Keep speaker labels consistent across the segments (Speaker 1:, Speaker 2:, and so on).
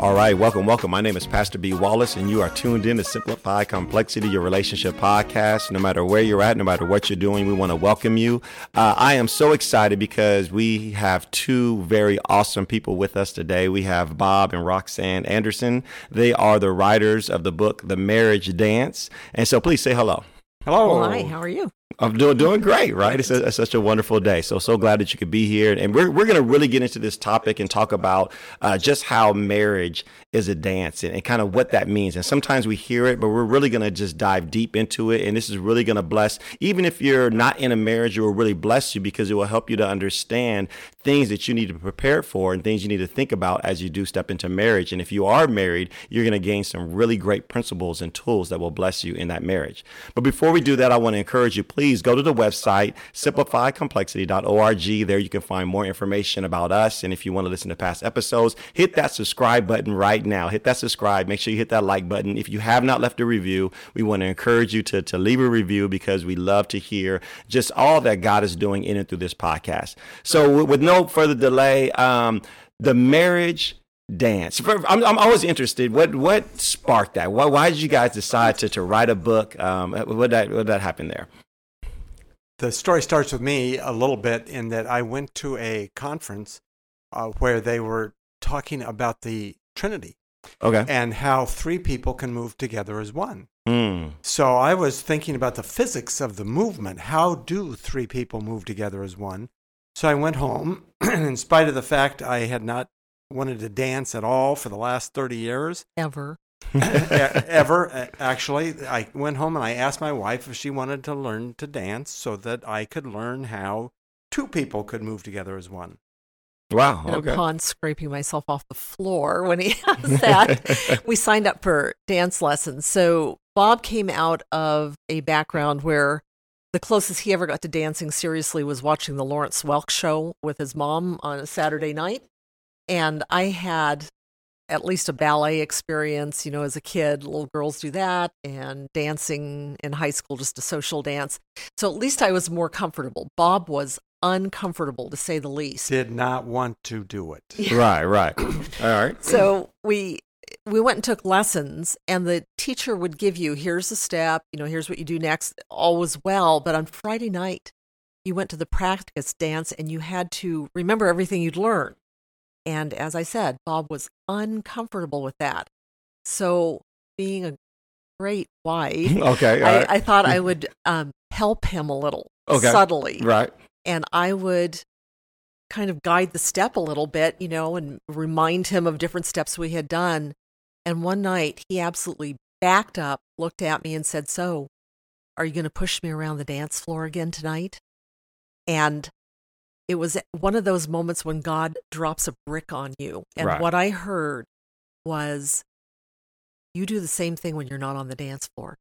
Speaker 1: All right, welcome, welcome. My name is Pastor B. Wallace, and you are tuned in to Simplify Complexity, your relationship podcast. No matter where you're at, no matter what you're doing, we want to welcome you. Uh, I am so excited because we have two very awesome people with us today. We have Bob and Roxanne Anderson. They are the writers of the book, The Marriage Dance. And so please say hello.
Speaker 2: Hello. Hi, how are you?
Speaker 1: I'm doing doing great, right? It's, a, it's, such a wonderful day. So so glad that you could be here, and we're we're to really get into this topic and talk about uh, just how marriage is a dance and, and, kind of what that means. And sometimes we hear it, but we're really to just dive deep into it. And this is really to bless, even if you're not in a marriage, it will really bless you because it will help you to understand things that you need to prepare for and things you need to think about as you do step into marriage. And if you are married, you're to gain some really great principles and tools that will bless you in that marriage. But before we do that, I want to encourage you, please go to the website, simplifycomplexity.org. There you can find more information about us. And if you want to listen to past episodes, hit that subscribe button right now. Hit that subscribe. Make sure you hit that like button. If you have not left a review, we want to encourage you to, to leave a review because we love to hear just all that God is doing in and through this podcast. So, with no further delay, um, the marriage dance. I'm, I'm always interested. What what sparked that? Why, why did you guys decide to, to write a book? Um, what that what that happen there?
Speaker 3: The story starts with me a little bit in that I went to a conference uh, where they were talking about the Trinity.
Speaker 1: Okay.
Speaker 3: And how three people can move together as one.
Speaker 1: Mm.
Speaker 3: So I was thinking about the physics of the movement. How do three people move together as one? So I went home, and in spite of the fact I had not wanted to dance at all for the last 30 years,
Speaker 2: ever.
Speaker 3: Ever, actually, I went home and I asked my wife if she wanted to learn to dance so that I could learn how two people could move together as one.
Speaker 1: Wow.
Speaker 2: And
Speaker 1: okay.
Speaker 2: upon scraping myself off the floor when he asked that, we signed up for dance lessons. So Bob came out of a background where the closest he ever got to dancing seriously was watching the Lawrence Welk show with his mom on a Saturday night. And I had at least a ballet experience, you know, as a kid. Little girls do that, and dancing in high school, just a social dance. So at least I was more comfortable. Bob was uncomfortable to say the least.
Speaker 3: Did not want to do it.
Speaker 1: Yeah. Right, right. All right.
Speaker 2: So we we went and took lessons and the teacher would give you here's the step, you know, here's what you do next, all was well, but on Friday night you went to the practice dance and you had to remember everything you'd learned. And as I said, Bob was uncomfortable with that. So being a great wife,
Speaker 1: okay,
Speaker 2: I, right. I, thought I would um, help him a little
Speaker 1: okay.
Speaker 2: subtly.
Speaker 1: Right
Speaker 2: and I would kind of guide the step a little bit, you know, and remind him of different steps we had done. And one night he absolutely backed up, looked at me, and said, So, are you going to push me around the dance floor again tonight? And it was one of those moments when God drops a brick on you. And
Speaker 1: right.
Speaker 2: what I heard was, You do the same thing when you're not on the dance floor.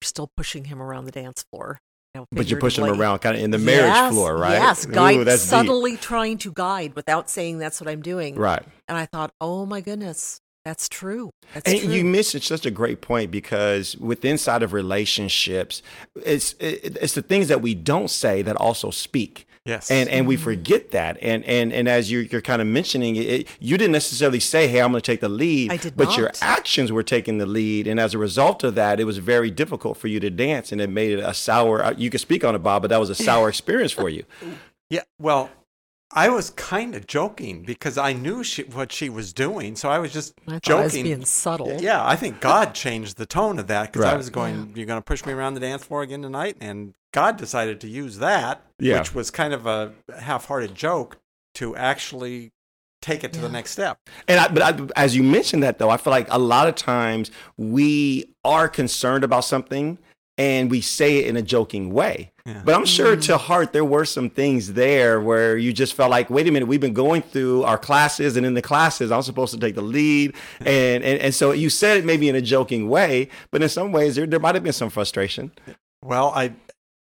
Speaker 2: You're still pushing him around the dance floor know,
Speaker 1: but you push him around kind of in the marriage
Speaker 2: yes,
Speaker 1: floor, right?
Speaker 2: Yes, guide, Ooh, subtly deep. trying to guide without saying that's what I'm doing.
Speaker 1: Right.
Speaker 2: And I thought, oh my goodness, that's true. That's
Speaker 1: and
Speaker 2: true.
Speaker 1: you mentioned such a great point because with inside of relationships, it's it, it's the things that we don't say that also speak.
Speaker 3: Yes.
Speaker 1: And and we forget that. And and and as you're you're kind of mentioning it, you didn't necessarily say, "Hey, I'm going to take the lead."
Speaker 2: I did
Speaker 1: but
Speaker 2: not.
Speaker 1: your actions were taking the lead, and as a result of that, it was very difficult for you to dance, and it made it a sour. Uh, you could speak on it, Bob, but that was a sour experience for you.
Speaker 3: Yeah. Well, I was kind of joking because I knew she, what she was doing, so I was just
Speaker 2: I
Speaker 3: joking. I
Speaker 2: was being subtle.
Speaker 3: Yeah, I think God changed the tone of that because
Speaker 1: right.
Speaker 3: I was going, yeah. "You're going to push me around the dance floor again tonight," and God decided to use that,
Speaker 1: yeah.
Speaker 3: which was kind of a half-hearted joke, to actually take it to yeah. the next step.
Speaker 1: And I, but I, as you mentioned that though, I feel like a lot of times we are concerned about something and we say it in a joking way. Yeah. But I'm sure to mm-hmm. heart there were some things there where you just felt like, wait a minute, we've been going through our classes, and in the classes, I'm supposed to take the lead, and and, and so you said it maybe in a joking way, but in some ways there there might have been some frustration.
Speaker 3: Well, I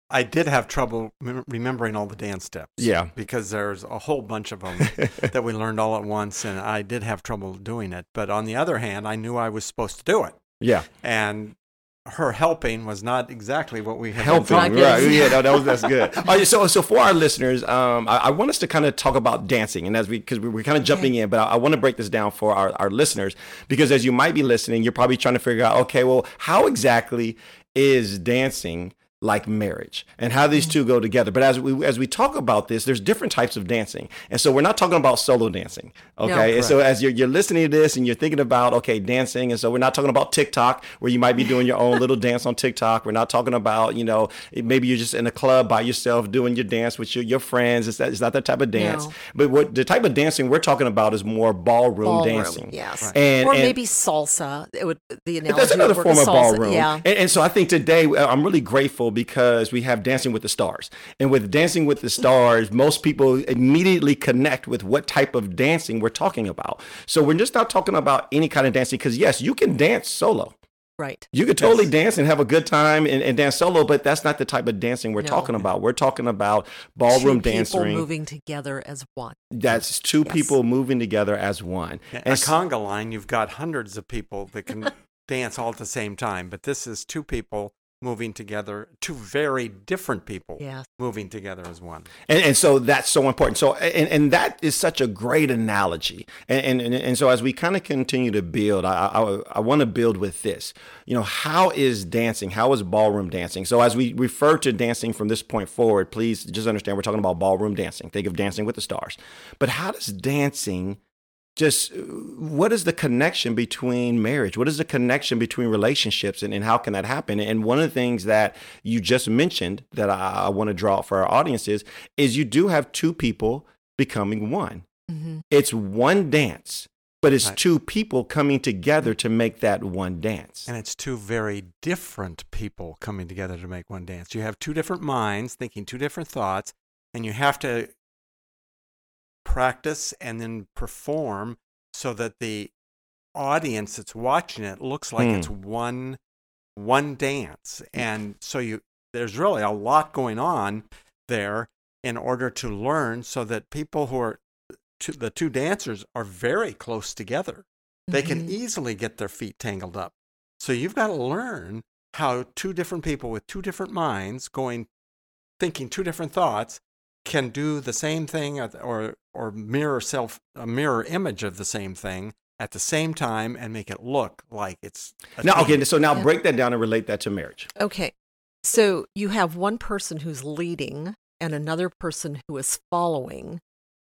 Speaker 3: I did have trouble remembering all the dance steps.
Speaker 1: Yeah,
Speaker 3: because there's a whole bunch of them that we learned all at once, and I did have trouble doing it. But on the other hand, I knew I was supposed to do it.
Speaker 1: Yeah,
Speaker 3: and her helping was not exactly what we had been
Speaker 1: helping
Speaker 3: talking
Speaker 2: Not good.
Speaker 1: right yeah no, that was that's good. All right so so for our listeners um i, I want us to kind of talk about dancing and as we because we, we're kind of jumping in but i, I want to break this down for our, our listeners because as you might be listening you're probably trying to figure out okay well how exactly is dancing like marriage and how these two go together but as we as we talk about this there's different types of dancing and so we're not talking about solo dancing okay and so as you're, you're listening to this and you're thinking about okay dancing and so we're not talking about tiktok where you might be doing your own little dance on tiktok we're not talking about you know maybe you're just in a club by yourself doing your dance with your, your friends it's, that, it's not that type of dance
Speaker 2: No.
Speaker 1: but what the type of dancing we're talking about is more ballroom,
Speaker 2: Ballroom,
Speaker 1: dancing
Speaker 2: yes.
Speaker 1: and,
Speaker 2: or
Speaker 1: and-
Speaker 2: maybe salsa. It would the analogy
Speaker 1: that's another form of
Speaker 2: salsa.
Speaker 1: ballroom.
Speaker 2: Yeah.
Speaker 1: And, and so I think today I'm really grateful because we have Dancing with the Stars. And with Dancing with the Stars, most people immediately connect with what type of dancing we're talking about. So we're just not talking about any kind of dancing because, yes, you can dance solo.
Speaker 2: Right.
Speaker 1: You could totally dance and have a good time and, and dance solo, but that's not the type of dancing we're
Speaker 2: No.
Speaker 1: talking about. We're talking about ballroom
Speaker 2: Two people
Speaker 1: dancing.
Speaker 2: moving together as one.
Speaker 1: That's two
Speaker 2: Yes.
Speaker 1: people moving together as one.
Speaker 3: a
Speaker 1: And s-
Speaker 3: conga line, you've got hundreds of people that can dance all at the same time, but this is two people moving together, two very different people
Speaker 2: Yes.
Speaker 3: moving together as one.
Speaker 1: And, and so that's so important. So and, and that is such a great analogy. And and, and so as we kind of continue to build, I I, I want to build with this. You know, how is dancing? How is ballroom dancing? So as we refer to dancing from this point forward, please just understand we're talking about ballroom dancing. Think of Dancing with the Stars. But how does dancing just what is the connection between marriage? What is the connection between relationships and, and how can that happen? And one of the things that you just mentioned that I, I want to draw for our audiences is you do have two people becoming one.
Speaker 2: hmm
Speaker 1: It's one dance, but it's
Speaker 3: Right.
Speaker 1: two people coming together to make that one dance.
Speaker 3: And it's two very different people coming together to make one dance. You have two different minds thinking two different thoughts, and you have to practice and then perform so that the audience that's watching it looks like
Speaker 1: Hmm.
Speaker 3: it's one one dance. And so you there's really a lot going on there in order to learn so that people who are two, the two dancers are very close together they can
Speaker 2: Mhm.
Speaker 3: easily get their feet tangled up. So you've got to learn how two different people with two different minds going thinking two different thoughts can do the same thing or or mirror self a mirror image of the same thing at the same time and make it look like it's
Speaker 1: now, okay, so now
Speaker 2: Yeah.
Speaker 1: break that down and relate that to marriage.
Speaker 2: Okay. So you have one person who's leading and another person who is following.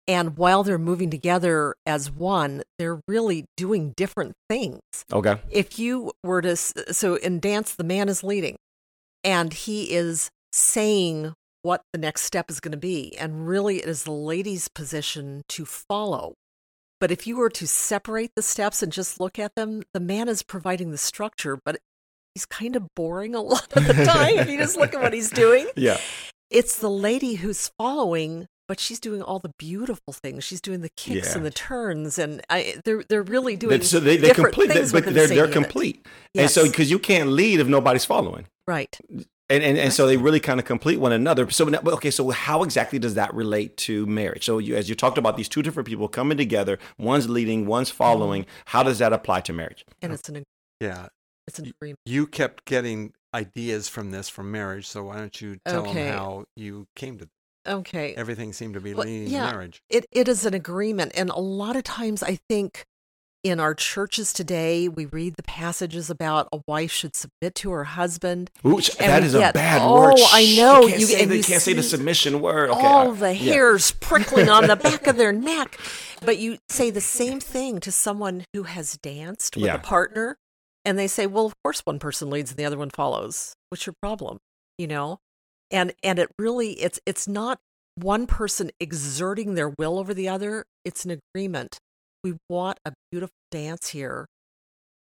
Speaker 2: And while they're moving together as one, they're really doing different things.
Speaker 1: Okay.
Speaker 2: If you were to, so in dance, the man is leading and he is saying what the next step is going to be. And really, it is the lady's position to follow. But if you were to separate the steps and just look at them, the man is providing the structure, but he's kind of boring a lot of the time if you just look at what he's doing.
Speaker 1: Yeah.
Speaker 2: It's the lady who's following, but she's doing all the beautiful things. She's doing the kicks
Speaker 1: Yeah.
Speaker 2: and the turns, and I, they're they're really doing
Speaker 1: so they, they
Speaker 2: different
Speaker 1: complete,
Speaker 2: things
Speaker 1: but they're,
Speaker 2: the same
Speaker 1: they're complete. And so, because you can't lead if nobody's following.
Speaker 2: right.
Speaker 1: And, and, and so they really kind of complete one another. So now, okay, so how exactly does that relate to marriage? So you, as you talked about these two different people coming together, one's leading, one's following. Mm-hmm. How does that apply to marriage?
Speaker 2: And it's an agreement.
Speaker 3: yeah
Speaker 2: it's an agreement.
Speaker 3: you kept getting ideas from this from marriage so why don't you tell
Speaker 2: Okay.
Speaker 3: them how you came to
Speaker 2: Okay.
Speaker 3: everything seemed to be
Speaker 2: Well,
Speaker 3: leading
Speaker 2: yeah.
Speaker 3: marriage
Speaker 2: It it is an agreement, and a lot of times I think in our churches today we read the passages about a wife should submit to her husband.
Speaker 1: Ooh, that is
Speaker 2: get-
Speaker 1: a bad
Speaker 2: oh,
Speaker 1: word.
Speaker 2: I know.
Speaker 1: You can't,
Speaker 2: You-
Speaker 1: say, the,
Speaker 2: you
Speaker 1: can't say the submission word. Okay.
Speaker 2: all
Speaker 1: I-
Speaker 2: the
Speaker 1: yeah.
Speaker 2: hairs prickling on the back of their neck. But you say the same thing to someone who has danced with
Speaker 1: Yeah.
Speaker 2: a partner, and they say, "Well, of course, one person leads and the other one follows. What's your problem?" You know, and and it really it's it's not one person exerting their will over the other. It's an agreement. We want a beautiful dance here.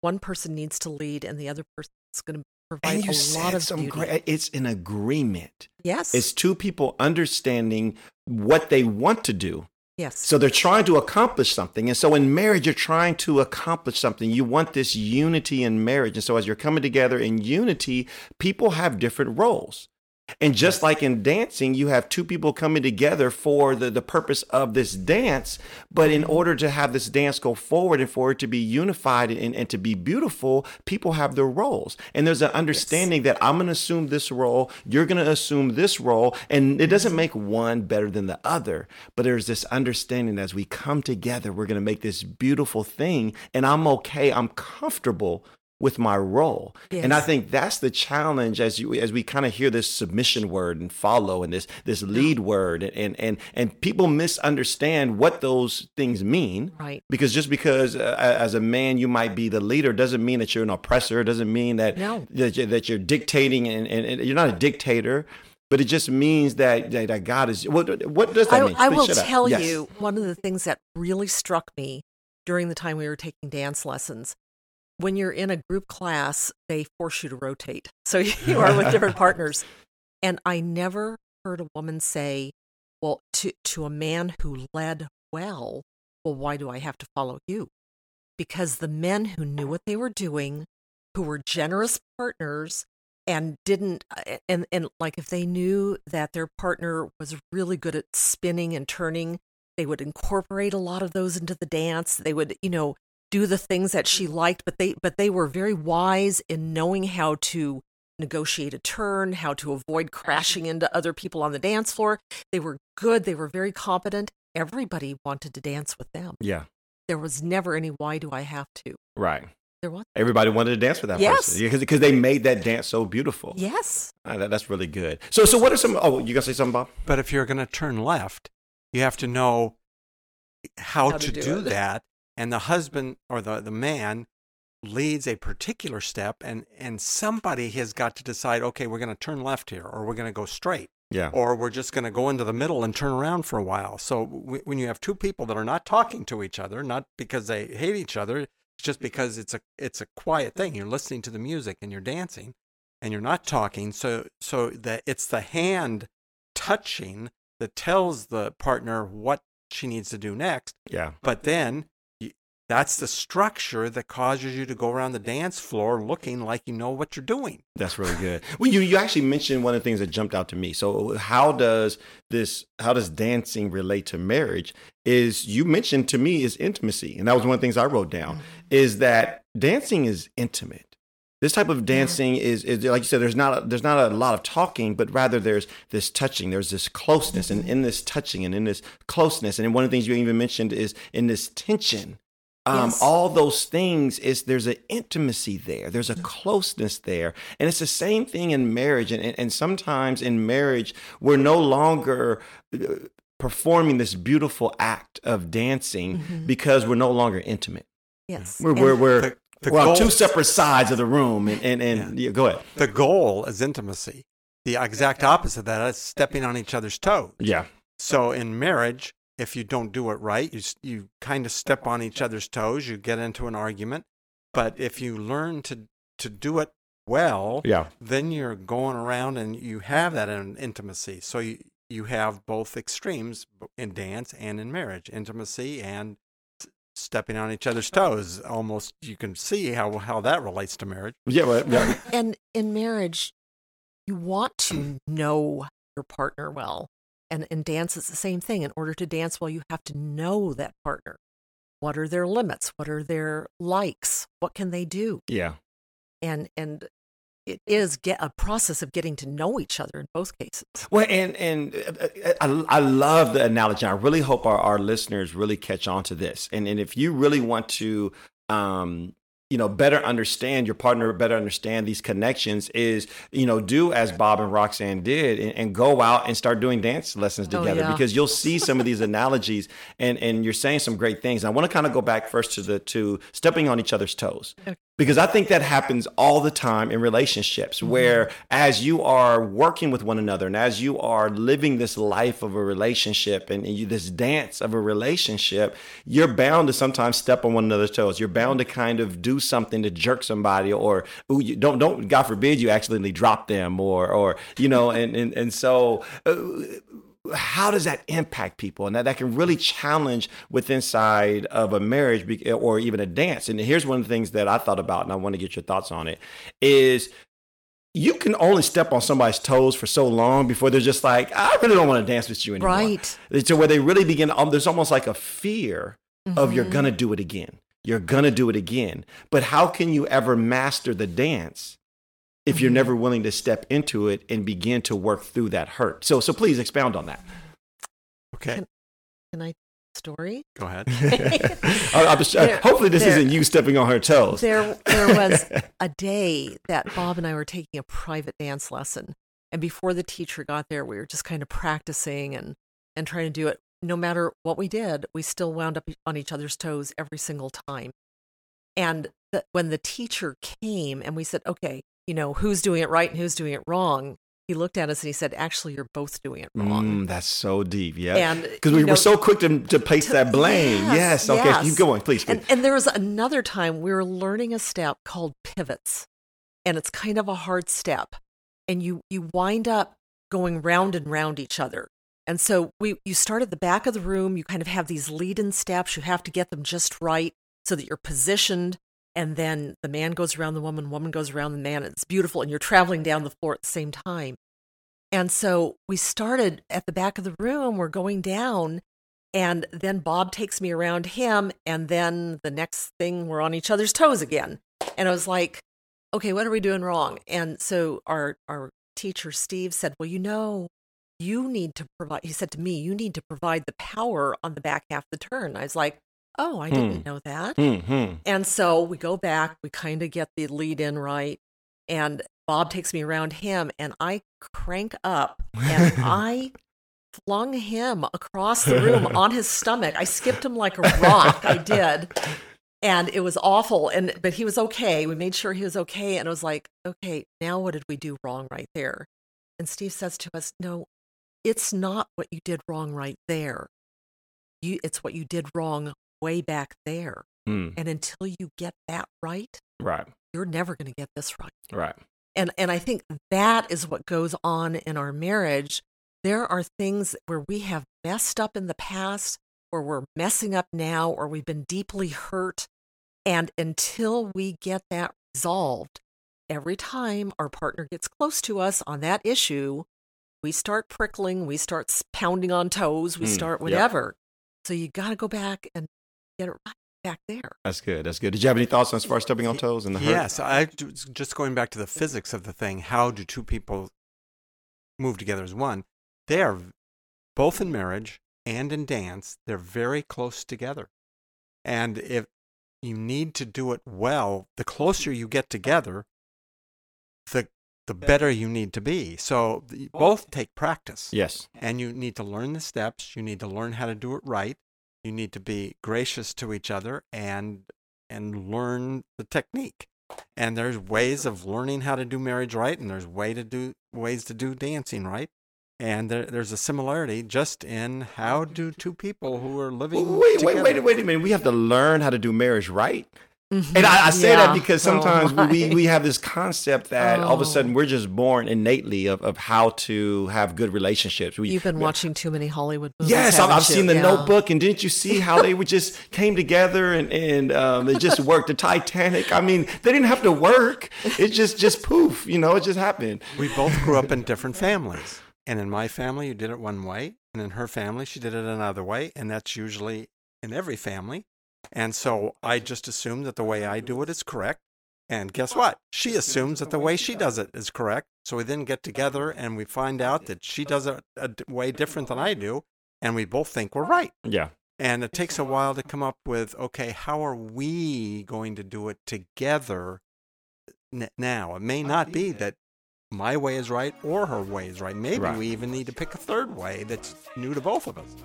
Speaker 2: One person needs to lead, and the other person is going to provide
Speaker 1: And you
Speaker 2: a lot of
Speaker 1: some great. It's an agreement.
Speaker 2: yes,
Speaker 1: It's two people understanding what they want to do.
Speaker 2: yes.
Speaker 1: So they're trying to accomplish something. And so in marriage, you're trying to accomplish something. You want this unity in marriage. And so as you're coming together in unity, people have different roles. And just like in dancing, you have two people coming together for the, the purpose of this dance. But in mm-hmm. order to have this dance go forward and for it to be unified and, and to be beautiful, people have their roles. And there's an understanding yes. that I'm going to assume this role, you're going to assume this role. And it doesn't mm-hmm. make one better than the other. But there's this understanding as we come together, we're going to make this beautiful thing. And I'm okay, I'm comfortable with my role. Yes. And I think that's the challenge as you as we kind of hear this submission word and follow and this this lead word and and and, and people misunderstand what those things mean.
Speaker 2: Right.
Speaker 1: Because just because uh, as a man you might be the leader doesn't mean that you're an oppressor, doesn't mean that
Speaker 2: no.
Speaker 1: that, you're, that you're dictating and, and, and you're not a dictator. But it just means that, that God is. What, what does that
Speaker 2: I,
Speaker 1: mean?
Speaker 2: I will tell yes. you one of the things that really struck me during the time we were taking dance lessons when you're in a group class, they force you to rotate. So you are with different partners. And I never heard a woman say, well, to, to a man who led well, well, why do I have to follow you? Because the men who knew what they were doing, who were generous partners, and didn't uh, and and like if they knew that their partner was really good at spinning and turning they would incorporate a lot of those into the dance they would you know do the things that she liked, but they but they were very wise in knowing how to negotiate a turn, how to avoid crashing into other people on the dance floor. They were good, they were very competent. Everybody wanted to dance with them.
Speaker 1: Yeah.
Speaker 2: There was never any why do I have to?
Speaker 1: Right.
Speaker 2: There was.
Speaker 1: Everybody wanted to dance with that
Speaker 2: yes.
Speaker 1: person because because they made that dance so beautiful.
Speaker 2: Yes.
Speaker 1: Ah, that, that's really good. So so what are some Oh, you gonna say something, Bob?
Speaker 3: But if you're gonna turn left, you have to know how, how to, to, do, do that and the husband or the, the man leads a particular step and and somebody has got to decide okay we're going to turn left here or we're going to go straight
Speaker 1: yeah.
Speaker 3: or we're just going to go into the middle and turn around for a while. So w- when you have two people that are not talking to each other not because they hate each other it's just because it's a it's a quiet thing. You're listening to the music and you're dancing and you're not talking. So so that it's the hand touching that tells the partner what she needs to do next.
Speaker 1: Yeah.
Speaker 3: But then that's the structure that causes you to go around the dance floor looking like you know what you're doing.
Speaker 1: That's really good. Well, you, you actually mentioned one of the things that jumped out to me. So, how does this, how does dancing relate to marriage? Is you mentioned to me is intimacy, and that was one of the things I wrote down. Mm-hmm. Is that dancing is intimate. This type of dancing is, is like you said. There's not a, there's not a lot of talking, but rather there's this touching. There's this closeness, and in this touching and in this closeness, and one of the things you even mentioned is in this tension um, yes. all those things is there's an intimacy there. There's a closeness there. And it's the same thing in marriage. And, and, and sometimes in marriage we're no longer uh, performing this beautiful act of dancing mm-hmm. because we're no longer intimate.
Speaker 2: Yes.
Speaker 1: We're, we're, we're, the, the we're on two separate sides of the room and, and, and yeah. Yeah, go ahead.
Speaker 3: The goal is intimacy. The exact opposite of that is stepping on each other's toes.
Speaker 1: Yeah.
Speaker 3: So in marriage if you don't do it right, you you kind of step on each other's toes. You get into an argument. But if you learn to to do it well,
Speaker 1: yeah.
Speaker 3: then you're going around and you have that in intimacy. So you you have both extremes in dance and in marriage, intimacy and stepping on each other's toes. Almost you can see how how that relates to marriage.
Speaker 1: Yeah, well, yeah.
Speaker 2: and in marriage, you want to know your partner well. And in dance, it's the same thing. In order to dance well, you have to know that partner. What are their limits? What are their likes? What can they do?
Speaker 1: Yeah.
Speaker 2: And and it is get a process of getting to know each other in both cases.
Speaker 1: Well, and and uh, uh, I, I love the analogy. I really hope our, our listeners really catch on to this. And and if you really want to um, you know better understand your partner better understand these connections is you know do as bob and roxanne did and, and go out and start doing dance lessons oh, together oh, yeah. because you'll see some of these analogies and and you're saying some great things. I want to kind of go back first to the to stepping on each other's toes. Okay because I think that happens all the time in relationships mm-hmm. where as you are working with one another and as you are living this life of a relationship and you, this dance of a relationship, you're bound to sometimes step on one another's toes. You're bound to kind of do something to jerk somebody or ooh, you don't don't God forbid you accidentally drop them or or you know and and and so uh, how does that impact people and that, that can really challenge with inside of a marriage or even a dance and here's one of the things that i thought about and i want to get your thoughts on it is you can only step on somebody's toes for so long before they're just like, I really don't want to dance with you anymore.
Speaker 2: Right.
Speaker 1: To where they really begin, um, there's almost like a fear of you're
Speaker 2: Mhm.
Speaker 1: going to do it again. You're going to do it again. But how can you ever master the dance if you're
Speaker 2: Mhm.
Speaker 1: never willing to step into it and begin to work through that hurt? So, so please expound on that.
Speaker 3: Okay,
Speaker 2: Can- Can I story?
Speaker 3: go ahead.
Speaker 1: I- I'm just- uh,
Speaker 2: There-
Speaker 1: hopefully, this
Speaker 2: there-
Speaker 1: isn't you stepping on her toes.
Speaker 2: There, there was a day that Bob and I were taking a private dance lesson, and before the teacher got there, we were just kind of practicing and and trying to do it. No matter what we did, we still wound up on each other's toes every single time. And the, when the teacher came and we said, "Okay, you know who's doing it right and who's doing it wrong," he looked at us and he said, "Actually, you're both doing it wrong."
Speaker 1: Mm, that's so deep. Yeah.
Speaker 2: And
Speaker 1: Because we
Speaker 2: you
Speaker 1: were so quick to, to place
Speaker 2: to-
Speaker 1: that blame. Yes.
Speaker 2: yes,
Speaker 1: Okay.
Speaker 2: yes.
Speaker 1: Keep going, please.
Speaker 2: And, and there was another time we were learning a step called pivots, and it's kind of a hard step, and you you wind up going round and round each other. And so we you start at the back of the room. You kind of have these lead-in steps. You have to get them just right so that you're positioned. And then the man goes around the woman, woman goes around the man. It's beautiful, and you're traveling down the floor at the same time. And so we started at the back of the room. We're going down, and then Bob takes me around him. And then the next thing, we're on each other's toes again. And I was like, okay, what are we doing wrong? And so our, our teacher, Steve, said, well, you know, you need to provide, he said to me, you need to provide the power on the back half the turn. I was like, oh, I didn't know that.
Speaker 1: Mm-hmm.
Speaker 2: And so we go back, we kind of get the lead in right. And Bob takes me around him, and I crank up and I flung him across the room on his stomach. I skipped him like a rock. I did. And it was awful. And but he was okay. We made sure he was okay. And I was like, okay, now what did we do wrong right there? And Steve says to us, No, it's not what you did wrong right there. You it's what you did wrong way back there.
Speaker 1: Mm,
Speaker 2: And until you get that right,
Speaker 1: right.
Speaker 2: you're never going to get this right.
Speaker 1: Right.
Speaker 2: And and I think that is what goes on in our marriage. There are things where we have messed up in the past, or we're messing up now, or we've been deeply hurt. And until we get that resolved, every time our partner gets close to us on that issue, we start prickling, we start pounding on toes, we
Speaker 1: Mm,
Speaker 2: start
Speaker 1: yep.
Speaker 2: whatever. So you got to go back and get it right back there.
Speaker 1: That's good. That's good. Did you have any thoughts as far as stepping on toes and the hurt?
Speaker 3: Yes, I just going back to the physics of the thing. How do two people move together as one? They are both in marriage and in dance. They're very close together, and if you need to do it well, the closer you get together, the the better you need to be. So both take practice
Speaker 1: Yes.
Speaker 3: and you need to learn the steps you need to learn how to do it right you need to be gracious to each other and and learn the technique and there's ways of learning how to do marriage right and there's way to do ways to do dancing right and there, there's a similarity just in how do two people who are living
Speaker 1: Wait, wait,
Speaker 3: together-
Speaker 1: wait, wait a minute. We have to learn how to do marriage right.
Speaker 2: Mhm.
Speaker 1: And I, I say
Speaker 2: Yeah.
Speaker 1: that because
Speaker 2: Oh,
Speaker 1: sometimes we, we have this concept that all of a
Speaker 2: Oh.
Speaker 1: sudden we're just born innately of, of how to have good relationships. We,
Speaker 2: You've been watching too many Hollywood movies.
Speaker 1: Yes, I've, I've seen the
Speaker 2: Yeah.
Speaker 1: Notebook, and didn't you see how they would just came together and and um, it just worked. The Titanic. I mean, they didn't have to work. It just just poof. You know, it just happened.
Speaker 3: we both grew up in different families and in my family you did it one way and in her family she did it another way and that's usually in every family and so i just assume that the way i do it is correct. And guess what? She assumes that the way she does it. is correct. So we then get together and we find out that she does it a way different than i do and we both think we're right.
Speaker 1: Yeah.
Speaker 3: and it takes a while to come up with okay how are we going to do it together n- now? It may not be that my way is right or her way is right maybe
Speaker 1: Right.
Speaker 3: we even need to pick a third way that's new to both of us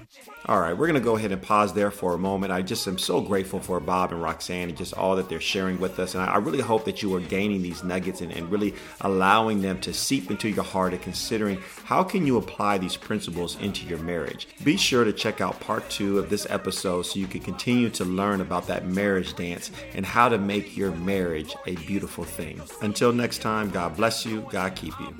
Speaker 1: All right, we're going to go ahead and pause there for a moment. I just am so grateful for Bob and Roxanne and just all that they're sharing with us. And I really hope that you are gaining these nuggets and, and really allowing them to seep into your heart and considering how can you apply these principles into your marriage. Be sure to check out part two of this episode so you can continue to learn about that marriage dance and how to make your marriage a beautiful thing. Until next time, God bless you. God keep you.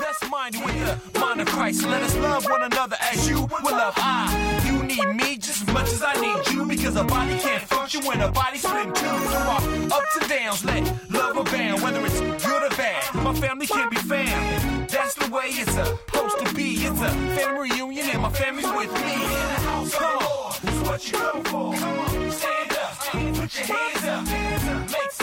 Speaker 4: That's with the mind of Christ. Let us love one another as you will love I. You need me just as much as I need you because a body can't function when a body's in and downs, let love abound, whether it's good or bad. My family can't be found. That's the way it's supposed to be. It's a family reunion and my family's with me. Come on, what you for. Come on, stand up, put your hands up, make